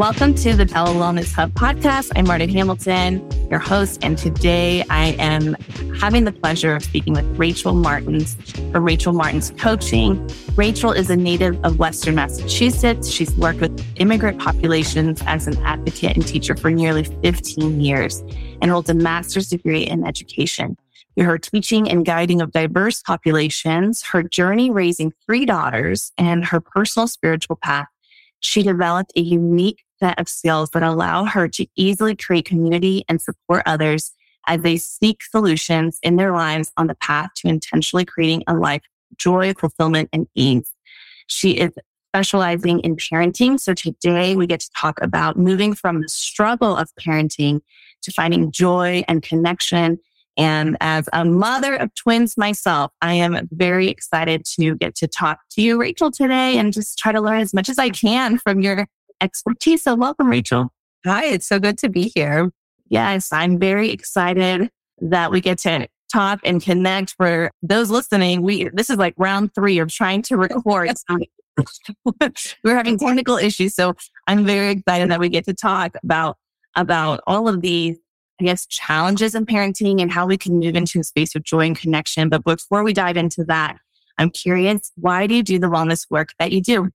Welcome to the TeleWellness Hub podcast. I'm Marta Hamilton, your host, and today I am having the pleasure of speaking with Rachel Martins from Rachel Martins Coaching. Rachel is a native of Western Massachusetts. She's worked with immigrant populations as an advocate and teacher for nearly 15 years and holds a master's degree in education. Through her teaching and guiding of diverse populations, her journey raising three daughters, and her personal spiritual path, she developed a unique set of skills that allow her to easily create community and support others as they seek solutions in their lives on the path to intentionally creating a life of joy, fulfillment, and ease. She is specializing in parenting. So today we get to talk about moving from the struggle of parenting to finding joy and connection. And as a mother of twins myself, I am very excited to get to talk to you, Rachel, today and just try to learn as much as I can from your expertise. So welcome, Rachel. Hi, it's so good to be here. Yes, I'm very excited that we get to talk and connect for those listening. We, this is like round three of trying to record. We're having technical issues. So I'm very excited that we get to talk about, about all of these, I guess, challenges in parenting and how we can move into a space of joy and connection. But before we dive into that, I'm curious, why do you do the wellness work that you do?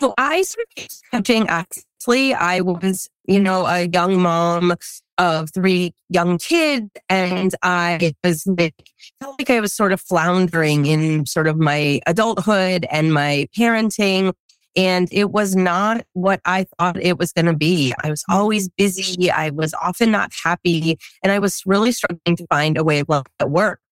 So I started coaching actually. I was, you know, a young mom of three young kids and I was like, felt like I was sort of floundering in sort of my adulthood and my parenting. And it was not what I thought it was going to be. I was always busy. I was often not happy. And I was really struggling to find a way of life that worked.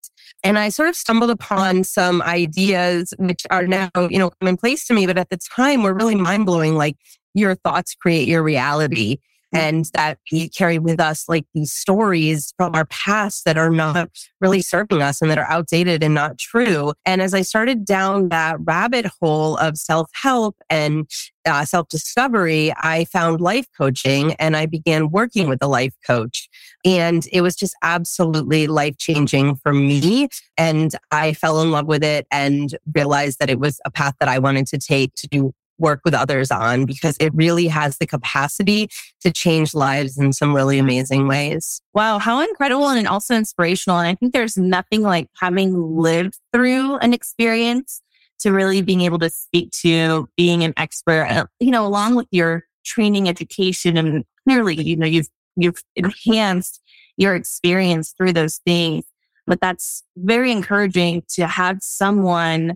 And I sort of stumbled upon some ideas which are now, you know, commonplace to me, but at the time were really mind blowing. Like your thoughts create your reality and that we carry with us like these stories from our past that are not really serving us and that are outdated and not true. And as I started down that rabbit hole of self help and uh, self discovery, I found life coaching and I began working with a life coach. And it was just absolutely life changing for me. And I fell in love with it and realized that it was a path that I wanted to take to do work with others on because it really has the capacity to change lives in some really amazing ways. Wow, how incredible and also inspirational. And I think there's nothing like having lived through an experience to really being able to speak to being an expert, uh, you know, along with your training education and clearly, you know, you've, you've enhanced your experience through those things. But that's very encouraging to have someone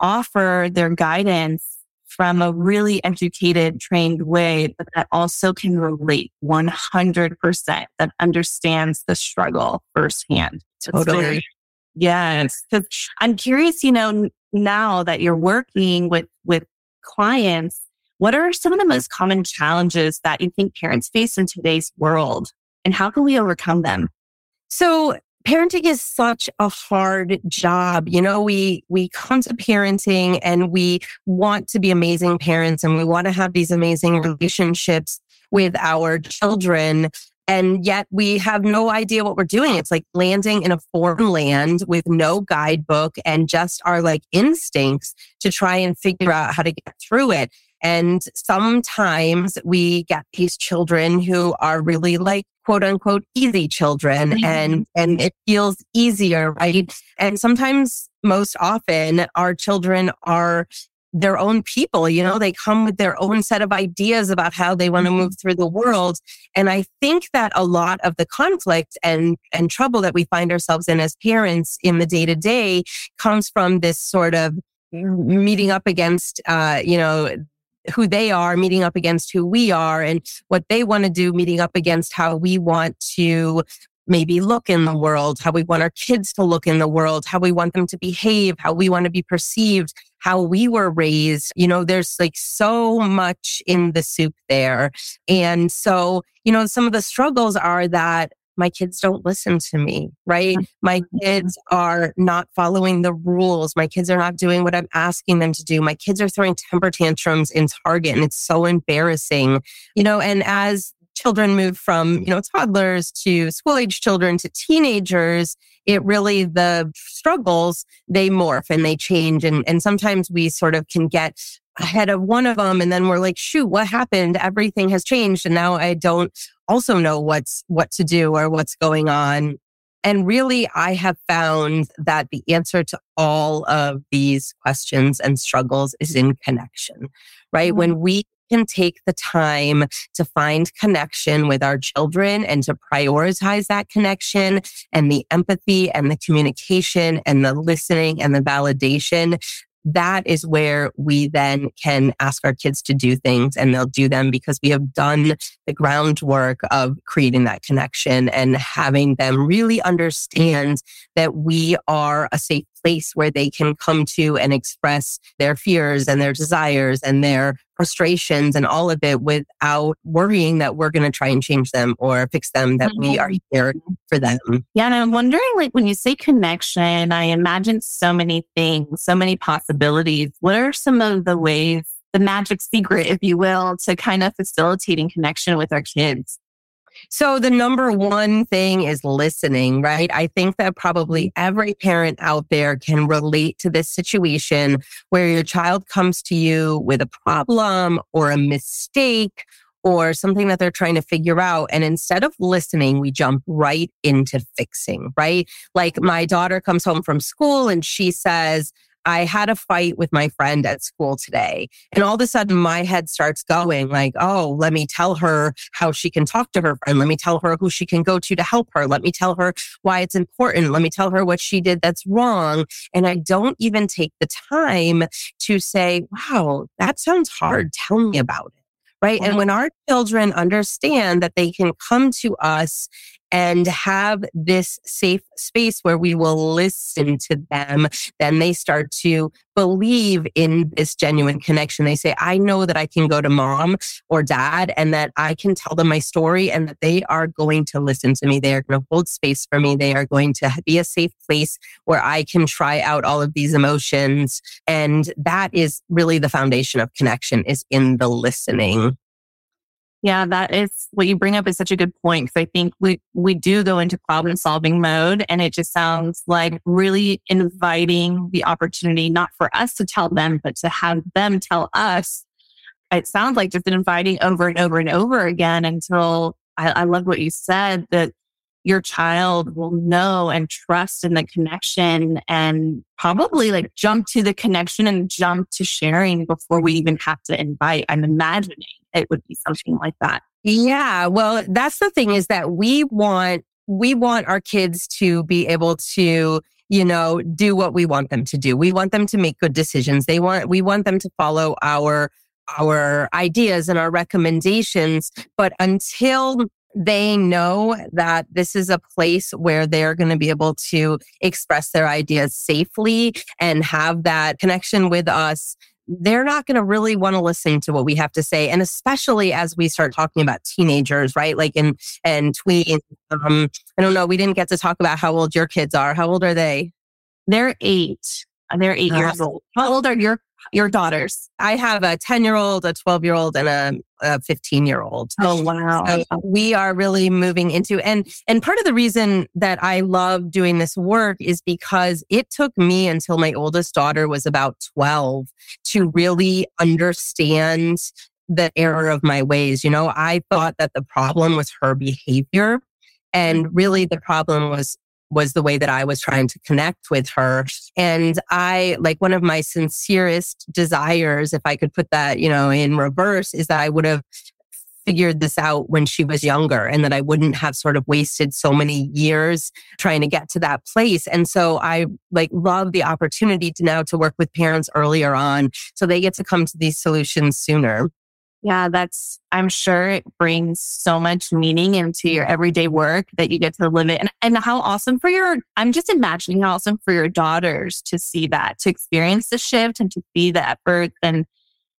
offer their guidance from a really educated, trained way, but that also can relate 100%, that understands the struggle firsthand. Totally. yes. Cause I'm curious, you know, now that you're working with, with clients, what are some of the most common challenges that you think parents face in today's world and how can we overcome them? So parenting is such a hard job. You know, we, we come to parenting and we want to be amazing parents and we want to have these amazing relationships with our children. And yet we have no idea what we're doing. It's like landing in a foreign land with no guidebook and just our like instincts to try and figure out how to get through it. And sometimes we get these children who are really like quote unquote easy children mm-hmm. and, and it feels easier, right? And sometimes most often our children are their own people, you know, they come with their own set of ideas about how they want to move through the world. And I think that a lot of the conflict and, and trouble that we find ourselves in as parents in the day to day comes from this sort of meeting up against, uh, you know, who they are meeting up against who we are and what they want to do meeting up against how we want to maybe look in the world, how we want our kids to look in the world, how we want them to behave, how we want to be perceived, how we were raised. You know, there's like so much in the soup there. And so, you know, some of the struggles are that my kids don't listen to me, right? My mm-hmm. kids are not following the rules. My kids are not doing what I'm asking them to do. My kids are throwing temper tantrums in Target and it's so embarrassing, you know, and as children move from, you know, toddlers to school age children to teenagers, it really, the struggles, they morph and they change. And, and sometimes we sort of can get ahead of one of them. And then we're like, shoot, what happened? Everything has changed. And now I don't also know what's, what to do or what's going on. And really, I have found that the answer to all of these questions and struggles is in connection, right? Mm-hmm. When we can take the time to find connection with our children and to prioritize that connection and the empathy and the communication and the listening and the validation, that is where we then can ask our kids to do things and they'll do them because we have done the groundwork of creating that connection and having them really understand that we are a safe place where they can come to and express their fears and their desires and their frustrations and all of it without worrying that we're going to try and change them or fix them, that we are mm-hmm. here for them. Yeah. And I'm wondering, like, when you say connection, I imagine so many things, so many possibilities. What are some of the ways, the magic secret, if you will, to kind of facilitating connection with our kids? So the number one thing is listening, right? I think that probably mm-hmm. every parent out there can relate to this situation where your child comes to you with a problem or a mistake or something that they're trying to figure out. And instead of listening, we jump right into fixing, right? Like my daughter comes home from school and she says, I had a fight with my friend at school today. And all of a sudden my head starts going like, oh, let me tell her how she can talk to her friend. Let me tell her who she can go to to help her. Let me tell her why it's important. Let me tell her what she did that's wrong. And I don't even take the time to say, wow, that sounds hard. Tell me about it right? And when our children understand that they can come to us and have this safe space where we will listen to them, then they start to believe in this genuine connection. They say, I know that I can go to mom or dad and that I can tell them my story and that they are going to listen to me. They are going to hold space for me. They are going to be a safe place where I can try out all of these emotions. And that is really the foundation of connection is in the listening. Yeah, that is what you bring up is such a good point. Cause I think we, we do go into problem solving mode and it just sounds like really inviting the opportunity, not for us to tell them, but to have them tell us. It sounds like just inviting over and over and over again until I, I love what you said that your child will know and trust in the connection and probably like jump to the connection and jump to sharing before we even have to invite. I'm imagining it would be something like that. Yeah. Well, that's the thing is that we want, we want our kids to be able to, you know, do what we want them to do. We want them to make good decisions. They want, we want them to follow our, our ideas and our recommendations. But until they know that this is a place where they're going to be able to express their ideas safely and have that connection with us they're not going to really want to listen to what we have to say. And especially as we start talking about teenagers, right? Like in, and tweens. Um, I don't know. We didn't get to talk about how old your kids are. How old are they? They're eight. They're eight uh, years old. How old are your your daughters? I have a 10 year old, a 12 year old, and a, a 15 year old. Oh, wow. So we are really moving into, and, and part of the reason that I love doing this work is because it took me until my oldest daughter was about 12 to really understand the error of my ways. You know, I thought that the problem was her behavior. And really the problem was was the way that I was trying to connect with her. And I, like one of my sincerest desires, if I could put that, you know, in reverse, is that I would have figured this out when she was younger and that I wouldn't have sort of wasted so many years trying to get to that place. And so I like love the opportunity to now to work with parents earlier on so they get to come to these solutions sooner. Yeah, that's, I'm sure it brings so much meaning into your everyday work that you get to live it. And, and how awesome for your, I'm just imagining how awesome for your daughters to see that, to experience the shift and to see the effort and,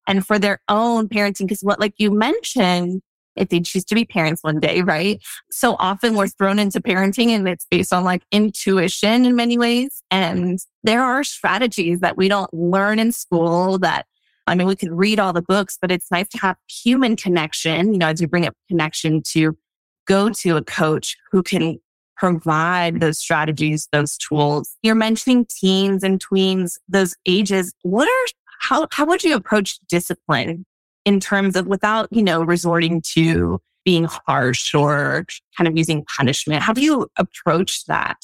and for their own parenting. Cause what, like you mentioned, if they choose to be parents one day, right? So often we're thrown into parenting and it's based on like intuition in many ways. And there are strategies that we don't learn in school that I mean, we could read all the books, but it's nice to have human connection, you know, as you bring up connection to go to a coach who can provide those strategies, those tools. You're mentioning teens and tweens, those ages. What are, how, how would you approach discipline in terms of without, you know, resorting to being harsh or kind of using punishment? How do you approach that?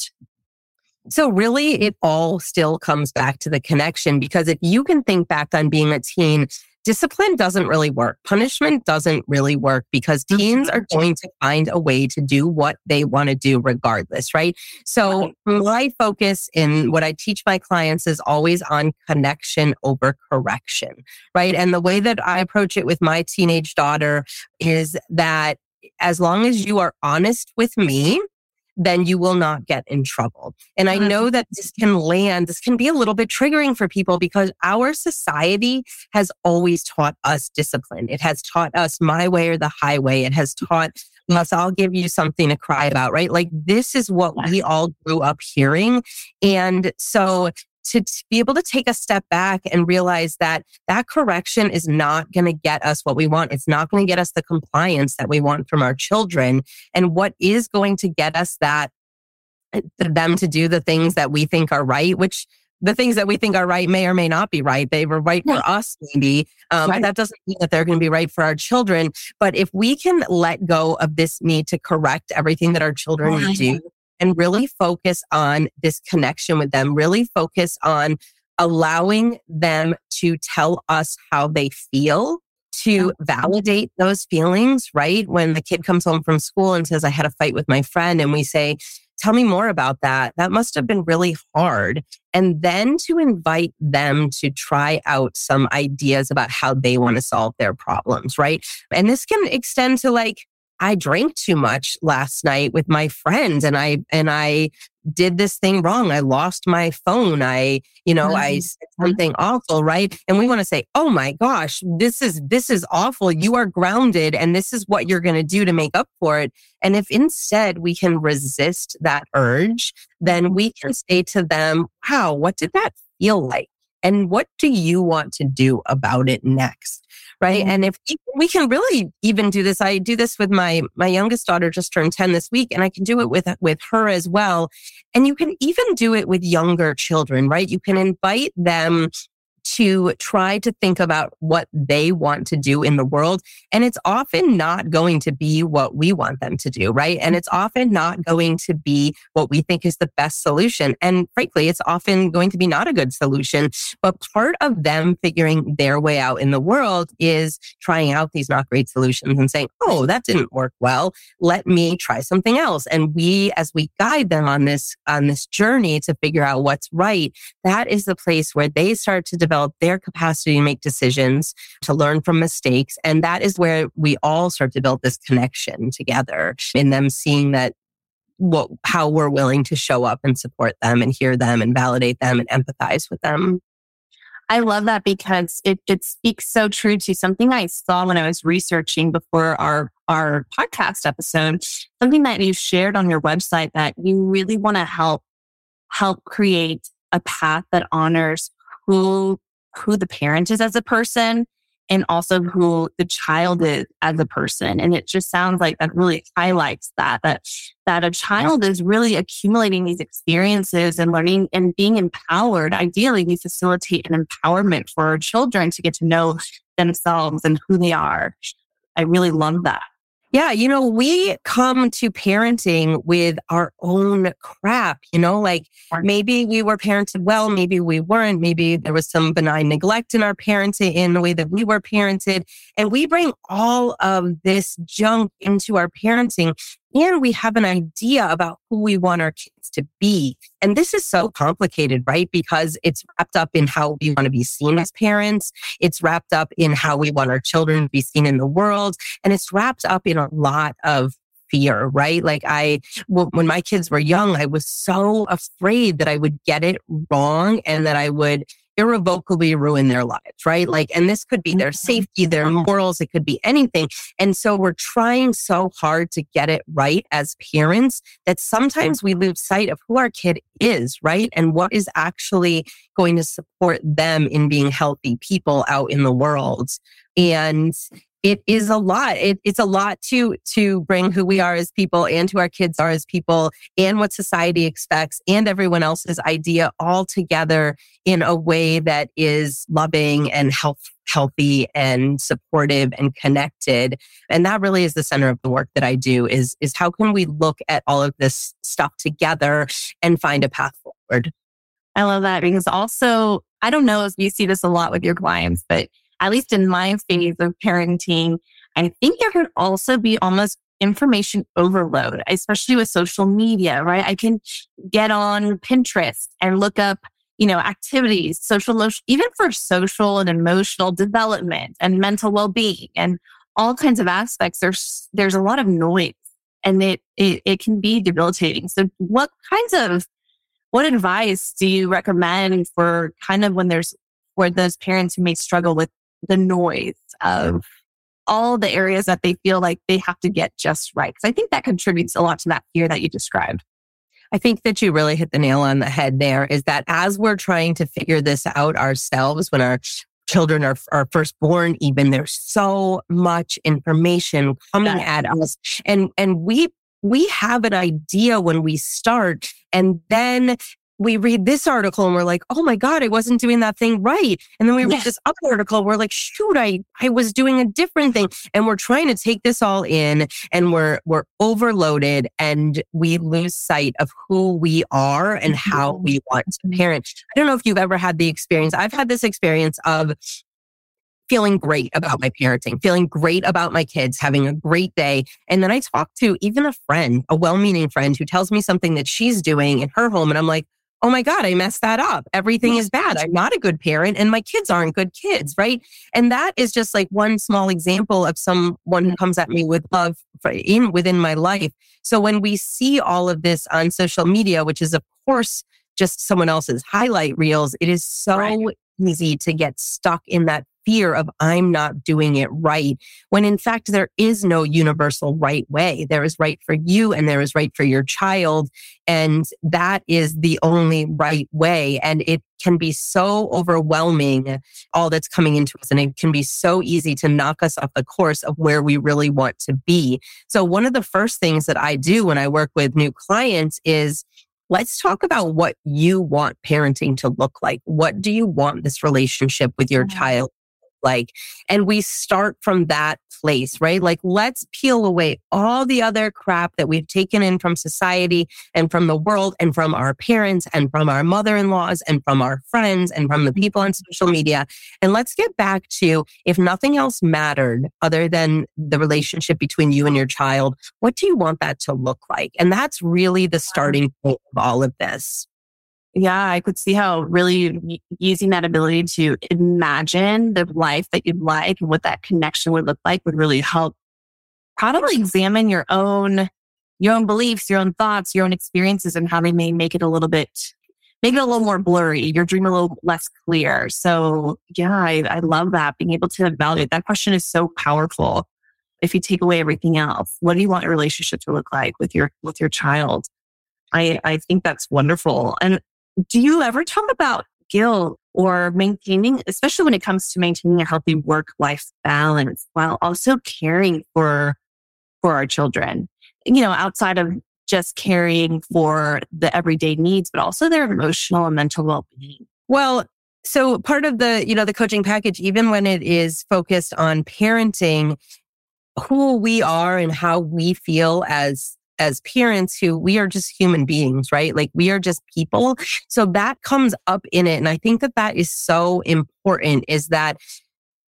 So really it all still comes back to the connection because if you can think back on being a teen, discipline doesn't really work. Punishment doesn't really work because teens are going to find a way to do what they want to do regardless, right? So my focus in what I teach my clients is always on connection over correction, right? And the way that I approach it with my teenage daughter is that as long as you are honest with me, then you will not get in trouble. And I know that this can land, this can be a little bit triggering for people because our society has always taught us discipline. It has taught us my way or the highway. It has taught us, I'll give you something to cry about, right? Like this is what we all grew up hearing. And so to, be able to take a step back and realize that that correction is not going to get us what we want. It's not going to get us the compliance that we want from our children. And what is going to get us that eh, them to do the things that we think are right, which the things that we think are right may or may not be right. They were right for us, maybe. Um, right. That doesn't mean that they're going to be right for our children. But if we can let go of this need to correct everything that our children right. do and really focus on this connection with them, really focus on allowing them to tell us how they feel to validate those feelings, right? When the kid comes home from school and says, I had a fight with my friend, and we say, Tell me more about that. That must have been really hard. And then to invite them to try out some ideas about how they want to solve their problems, right? And this can extend to like, I drank too much last night with my friends and I, and I did this thing wrong. I lost my phone. I, you know, mm-hmm. I said something awful, right? And we want to say, "Oh my gosh, this is this is awful. You are grounded and this is what you're going to do to make up for it." And if instead we can resist that urge, then we can say to them, "Wow, what did that feel like?" And what do you want to do about it next? right? Mm-hmm. And if we can really even do this, I do this with my my youngest daughter just turned 10 this week and I can do it with with her as well. And you can even do it with younger children, right? You can invite them to try to think about what they want to do in the world. And it's often not going to be what we want them to do, right? And it's often not going to be what we think is the best solution. And frankly, it's often going to be not a good solution. But part of them figuring their way out in the world is trying out these not great solutions and saying, oh, that didn't work well. Let me try something else. And we, as we guide them on this, on this journey to figure out what's right, that is the place where they start to develop their capacity to make decisions, to learn from mistakes. And that is where we all start to build this connection together in them seeing that what, how we're willing to show up and support them and hear them and validate them and empathize with them. I love that because it, it speaks so true to something I saw when I was researching before our, our podcast episode, something that you shared on your website that you really want to help, help create a path that honors who who the parent is as a person and also who the child is as a person. And it just sounds like that really highlights that, that, that a child is really accumulating these experiences and learning and being empowered. Ideally, we facilitate an empowerment for our children to get to know themselves and who they are. I really love that. Yeah, you know, we come to parenting with our own crap, you know, like maybe we were parented well, maybe we weren't, maybe there was some benign neglect in our parenting in the way that we were parented. And we bring all of this junk into our parenting and we have an idea about who we want our kids to be. And this is so complicated, right? Because it's wrapped up in how we want to be seen as parents. It's wrapped up in how we want our children to be seen in the world. And it's wrapped up in a lot of fear, right? Like I, when my kids were young, I was so afraid that I would get it wrong and that I would irrevocably ruin their lives, right? Like, and this could be their mm-hmm. safety, their morals, it could be anything. And so we're trying so hard to get it right as parents that sometimes we lose sight of who our kid is, right? And what is actually going to support them in being healthy people out in the world. And it is a lot. It, it's a lot to to bring who we are as people and who our kids are as people and what society expects and everyone else's idea all together in a way that is loving and mm-hmm. health, healthy and supportive and connected. And that really is the center of the work that I do is is how can we look at all of this stuff together and find a path forward. I love that because also I don't know if you see this a lot with your clients, but at least in my phase of parenting, I think there could also be almost information overload, especially with social media, right? I can get on Pinterest and look up, you know, activities, social, even for social and emotional development and mental well-being and all kinds of aspects. There's, there's a lot of noise and it, it, it can be debilitating. So what kinds of, what advice do you recommend for kind of when there's, for those parents who may struggle with the noise of mm-hmm. all the areas that they feel like they have to get just right. Because I think that contributes a lot to that fear that you described. I think that you really hit the nail on the head there is that as we're trying to figure this out ourselves, when our children are, are first born, even there's so much information coming at us. And, and we, we have an idea when we start and then we read this article and we're like, oh my God, I wasn't doing that thing right. And then we read this other article, we're like, shoot, I, I was doing a different thing. And we're trying to take this all in and we're, we're overloaded and we lose sight of who we are and how mm-hmm. we want to parent. I don't know if you've ever had the experience. I've had this experience of feeling great about my parenting, feeling great about my kids, having a great day. And then I talk to even a friend, a well meaning friend who tells me something that she's doing in her home. And I'm like, oh my God, I messed that up. Everything is bad. I'm not a good parent and my kids aren't good kids, right? And that is just like one small example of someone who comes at me with love in within my life. So when we see all of this on social media, which is of course just someone else's highlight reels, it is so right. easy to get stuck in that fear of I'm not doing it right. When in fact, there is no universal right way. There is right for you and there is right for your child. And that is the only right way. And it can be so overwhelming, all that's coming into us. And it can be so easy to knock us off the course of where we really want to be. So one of the first things that I do when I work with new clients is let's talk about what you want parenting to look like. What do you want this relationship with your mm. child like. And we start from that place, right? Like, let's peel away all the other crap that we've taken in from society and from the world and from our parents and from our mother in laws and from our friends and from the mm-hmm. people on social media. And let's get back to if nothing else mattered other than the relationship between you and your child, what do you want that to look like? And that's really the starting point of all of this yeah, I could see how really using that ability to imagine the life that you'd like and what that connection would look like would really help probably examine your own your own beliefs, your own thoughts, your own experiences and how they may make it a little bit make it a little more blurry, your dream a little less clear. So yeah, I, I love that. Being able to evaluate that question is so powerful. If you take away everything else, what do you want your relationship to look like with your with your child? I, I think that's wonderful. And do you ever talk about guilt or maintaining, especially when it comes to maintaining a healthy work life balance while also caring for, for our children? You know, outside of just caring for the everyday needs, but also their emotional and mental well-being. Well, so part of the, you know, the coaching package, even when it is focused on parenting, who we are and how we feel as as parents who we are just human beings, right? Like we are just people. So that comes up in it. And I think that that is so important is that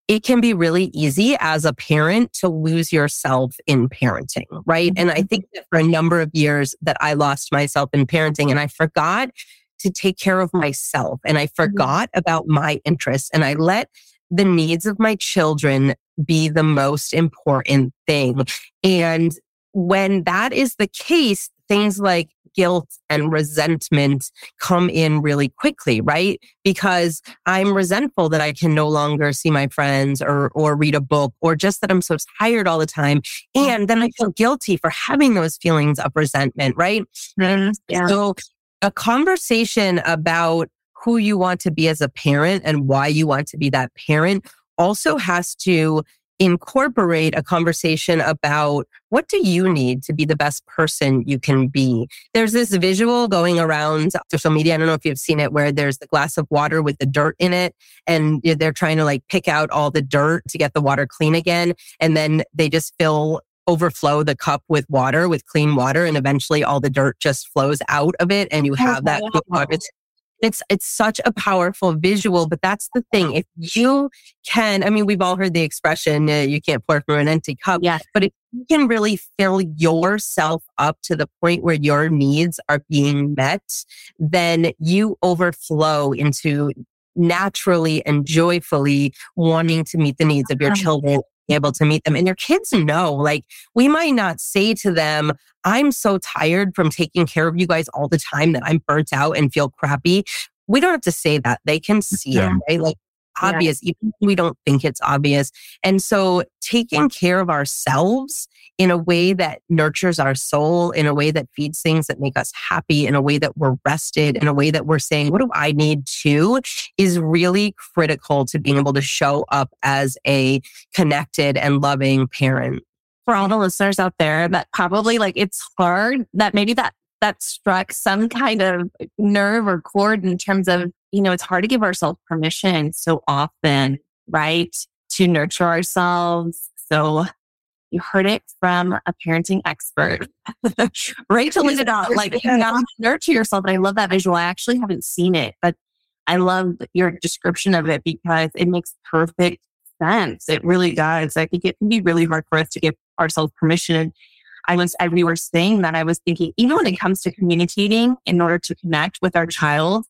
it can be really easy as a parent to lose yourself in parenting, right? And I mm-hmm. think that for a number of years that I lost myself in parenting and I forgot to take care of myself and I mm-hmm. forgot about my interests and I let the needs of my children be the most important thing. And when that is the case, things like guilt and resentment come in really quickly, right? Because I'm resentful that I can no longer see my friends or or read a book or just that I'm so tired all the time. And then I feel guilty for having those feelings of resentment, right? Mm-hmm. Yeah. So a conversation about who you want to be as a parent and why you want to be that parent also has to incorporate a conversation about what do you need to be the best person you can be? There's this visual going around social media. I don't know if you've seen it where there's the glass of water with the dirt in it and they're trying to like pick out all the dirt to get the water clean again. And then they just fill overflow the cup with water, with clean water, and eventually all the dirt just flows out of it and you oh, have that oh, water. It's it's such a powerful visual, but that's the thing. If you can, I mean, we've all heard the expression, uh, you can't pour from an empty cup. Yeah. But if you can really fill yourself up to the point where your needs are being met, then you overflow into naturally and joyfully wanting to meet the needs of your children able to meet them. And your kids know, like, we might not say to them, I'm so tired from taking care of you guys all the time that I'm burnt out and feel crappy. We don't have to say that. They can see yeah. it, right? Like, obvious, yeah. even we don't think it's obvious. And so taking care of ourselves in a way that nurtures our soul, in a way that feeds things that make us happy, in a way that we're rested, in a way that we're saying, what do I need to is really critical to being able to show up as a connected and loving parent. For all the listeners out there that probably like it's hard that maybe that that struck some kind of nerve or chord in terms of, you know, it's hard to give ourselves permission so often, right? To nurture ourselves. So you heard it from a parenting expert. Rachel laid it out like you gotta nurture yourself. And I love that visual. I actually haven't seen it, but I love your description of it because it makes perfect sense. It really does. I think it can be really hard for us to give ourselves permission. And I was, as we were saying that, I was thinking, even when it comes to communicating in order to connect with our child,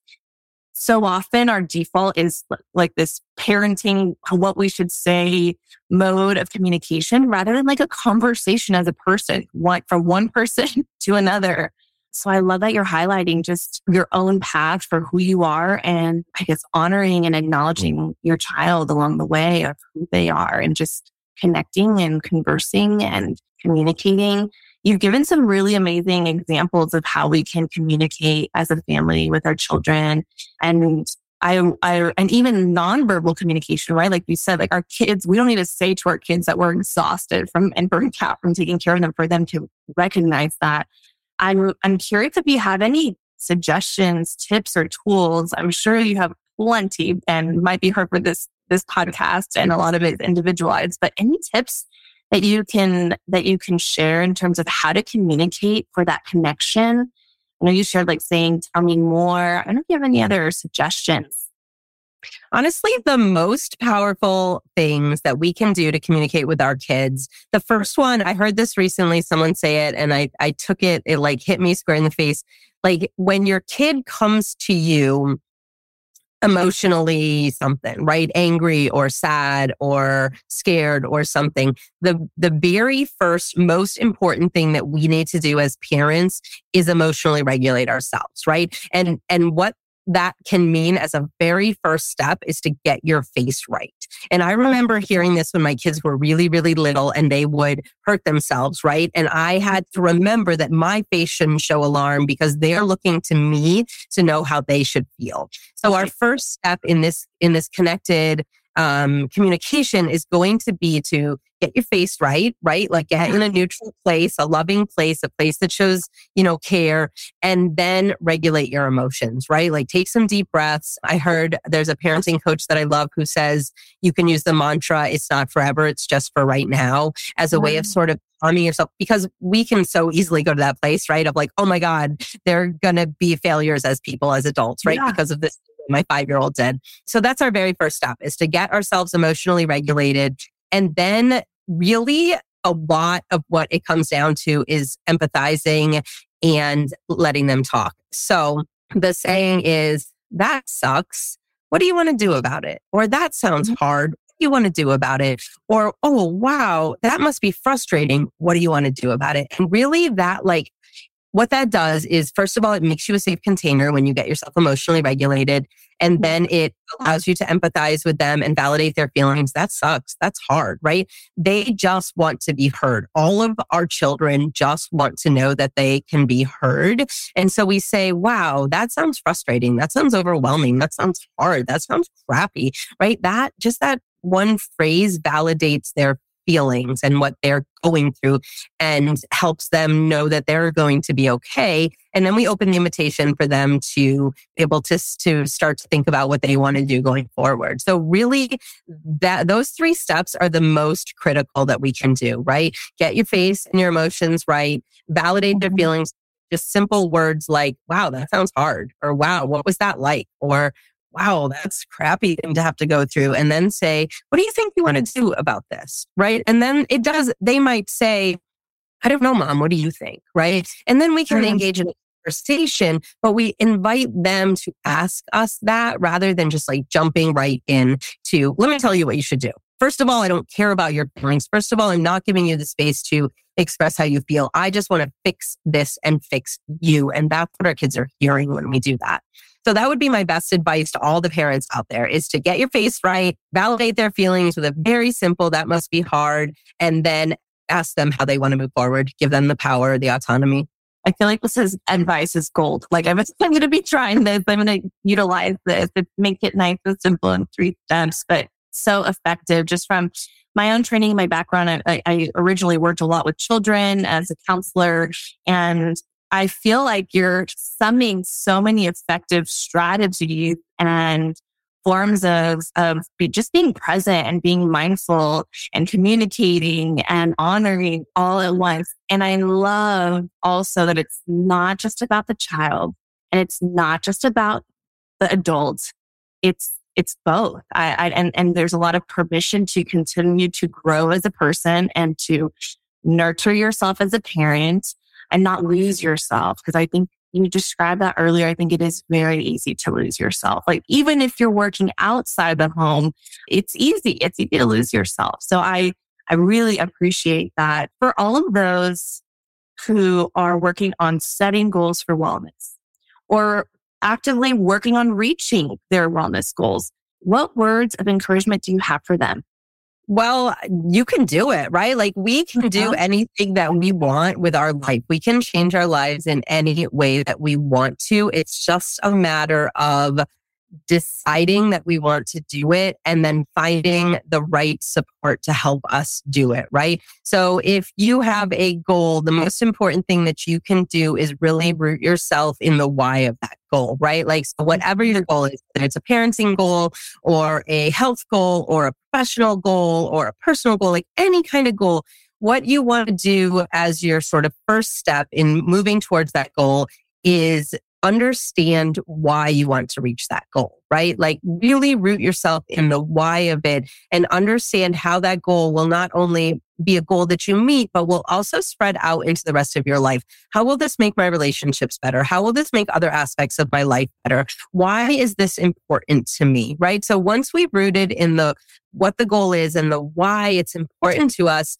so often our default is like this parenting, what we should say mode of communication rather than like a conversation as a person, one from one person to another. So I love that you're highlighting just your own path for who you are and I guess honoring and acknowledging your child along the way of who they are and just connecting and conversing and communicating You've given some really amazing examples of how we can communicate as a family with our children and I, I, and even nonverbal communication, right? Like you said, like our kids, we don't need to say to our kids that we're exhausted from and burnt out from taking care of them for them to recognize that. I'm, I'm curious if you have any suggestions, tips or tools. I'm sure you have plenty and might be hard for this, this podcast and a lot of it is individualized, but any tips that you can that you can share in terms of how to communicate for that connection? I know you shared like saying, tell me more. I don't know if you have any other suggestions. Honestly, the most powerful things that we can do to communicate with our kids. The first one, I heard this recently, someone say it, and I, I took it, it like hit me square in the face. Like when your kid comes to you emotionally something, right? Angry or sad or scared or something. The, the very first most important thing that we need to do as parents is emotionally regulate ourselves, right? And, and what that can mean as a very first step is to get your face right. And I remember hearing this when my kids were really, really little and they would hurt themselves, right? And I had to remember that my face shouldn't show alarm because they're looking to me to know how they should feel. So our first step in this, in this connected um, communication is going to be to get your face right, right? Like get in a neutral place, a loving place, a place that shows, you know, care, and then regulate your emotions, right? Like take some deep breaths. I heard there's a parenting coach that I love who says you can use the mantra, it's not forever, it's just for right now, as a way of sort of calming yourself because we can so easily go to that place, right? Of like, oh my God, they're going to be failures as people, as adults, right? Yeah. Because of this my five year old did. So that's our very first step is to get ourselves emotionally regulated. And then really a lot of what it comes down to is empathizing and letting them talk. So the saying is, that sucks. What do you want to do about it? Or that sounds mm-hmm. hard. What do you want to do about it? Or, oh, wow, that must be frustrating. What do you want to do about it? And really that like what that does is, first of all, it makes you a safe container when you get yourself emotionally regulated. And mm-hmm. then it allows you to empathize with them and validate their feelings. That sucks. That's hard, right? They just want to be heard. All of our children just want to know that they can be heard. And so we say, wow, that sounds frustrating. That sounds overwhelming. That sounds hard. That sounds crappy, right? That just that one phrase validates their feelings and what they're going through and helps them know that they're going to be okay. And then we open the invitation for them to be able to, to start to think about what they want to do going forward. So really that those three steps are the most critical that we can do, right? Get your face and your emotions right, validate their mm-hmm. feelings, just simple words like, wow, that sounds hard, or wow, what was that like? Or wow, that's crappy thing to have to go through. And then say, what do you think you want to do about this? Right. And then it does, they might say, I don't know, mom, what do you think? Right. And then we can mm-hmm. engage in a conversation, but we invite them to ask us that rather than just like jumping right in to, let me tell you what you should do. First of all, I don't care about your feelings. First of all, I'm not giving you the space to express how you feel. I just want to fix this and fix you. And that's what our kids are hearing when we do that. So that would be my best advice to all the parents out there is to get your face right, validate their feelings with a very simple, that must be hard, and then ask them how they want to move forward, give them the power, the autonomy. I feel like this is advice is gold. Like I'm, I'm going to be trying this. I'm going to utilize this to make it nice and simple in three steps, but so effective just from my own training, my background. I, I originally worked a lot with children as a counselor and I feel like you're summing so many effective strategies and forms of, of be, just being present and being mindful and communicating and honoring all at once. And I love also that it's not just about the child and it's not just about the adult. It's, it's both. I, I and, and there's a lot of permission to continue to grow as a person and to nurture yourself as a parent and not lose yourself. Because I think you described that earlier. I think it is very easy to lose yourself. Like even if you're working outside the home, it's easy. It's easy to lose yourself. So I, I really appreciate that for all of those who are working on setting goals for wellness or actively working on reaching their wellness goals. What words of encouragement do you have for them? Well, you can do it, right? Like we can do uh-huh. anything that we want with our life. We can change our lives in any way that we want to. It's just a matter of deciding that we want to do it and then finding the right support to help us do it, right? So if you have a goal, the most important thing that you can do is really root yourself in the why of that goal, right? Like so mm-hmm. whatever your goal is, whether it's a parenting goal or a health goal or a professional goal or a personal goal, like any kind of goal, what you want to do as your sort of first step in moving towards that goal is understand why you want to reach that goal, right? Like really root yourself in the why of it and understand how that goal will not only be a goal that you meet, but will also spread out into the rest of your life. How will this make my relationships better? How will this make other aspects of my life better? Why is this important to me? Right. So once we've rooted in the what the goal is and the why it's important to us,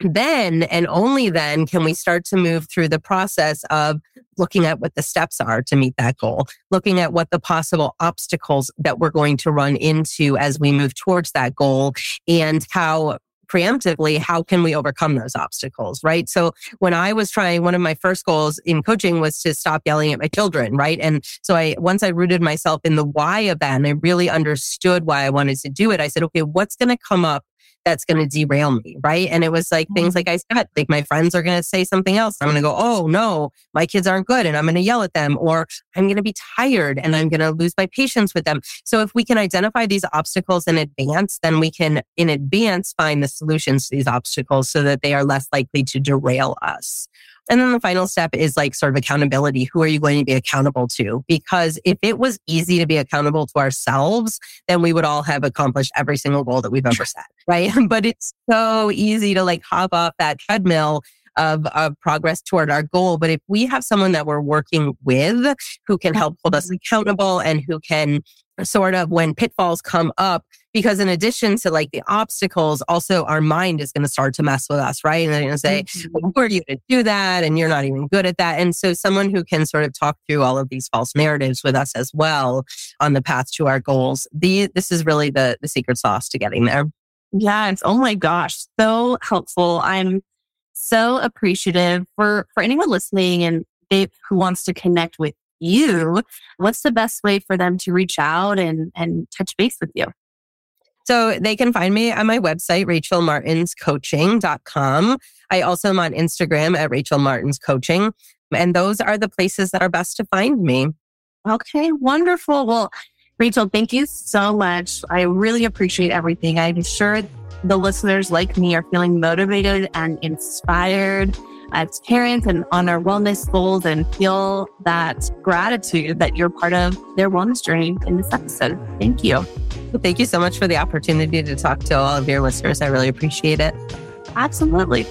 then and only then can we start to move through the process of looking at what the steps are to meet that goal, looking at what the possible obstacles that we're going to run into as we move towards that goal and how preemptively how can we overcome those obstacles right? So when i was trying one of my first goals in coaching was to stop yelling at my children right? And so i once i rooted myself in the why of that and i really understood why i wanted to do it i said okay what's going to come up that's going to derail me. Right. And it was like things mm-hmm. like I said, like my friends are going to say something else. I'm going to go, oh no, my kids aren't good. And I'm going to yell at them or I'm going to be tired and I'm going to lose my patience with them. So if we can identify these obstacles in advance, then we can in advance find the solutions to these obstacles so that they are less likely to derail us. And then the final step is like sort of accountability. Who are you going to be accountable to? Because if it was easy to be accountable to ourselves, then we would all have accomplished every single goal that we've ever set, right? But it's so easy to like hop off that treadmill of, of progress toward our goal. But if we have someone that we're working with who can help hold us accountable and who can sort of when pitfalls come up, because in addition to like the obstacles, also our mind is going to start to mess with us, right? And they're going to say, mm-hmm. well, who are you to do that? And you're not even good at that. And so someone who can sort of talk through all of these false narratives with us as well on the path to our goals. The, this is really the, the secret sauce to getting there. Yeah. It's, oh my gosh, so helpful. I'm so appreciative for, for anyone listening and they, who wants to connect with you. What's the best way for them to reach out and, and touch base with you? So they can find me on my website, rachelmartinscoaching.com. I also am on Instagram at Rachel Martins Coaching. And those are the places that are best to find me. Okay, wonderful. Well, Rachel, thank you so much. I really appreciate everything. I'm sure the listeners like me are feeling motivated and inspired as parents and on our wellness goals and feel that gratitude that you're part of their wellness journey in this episode. Thank you. Thank you so much for the opportunity to talk to all of your listeners. I really appreciate it. Absolutely.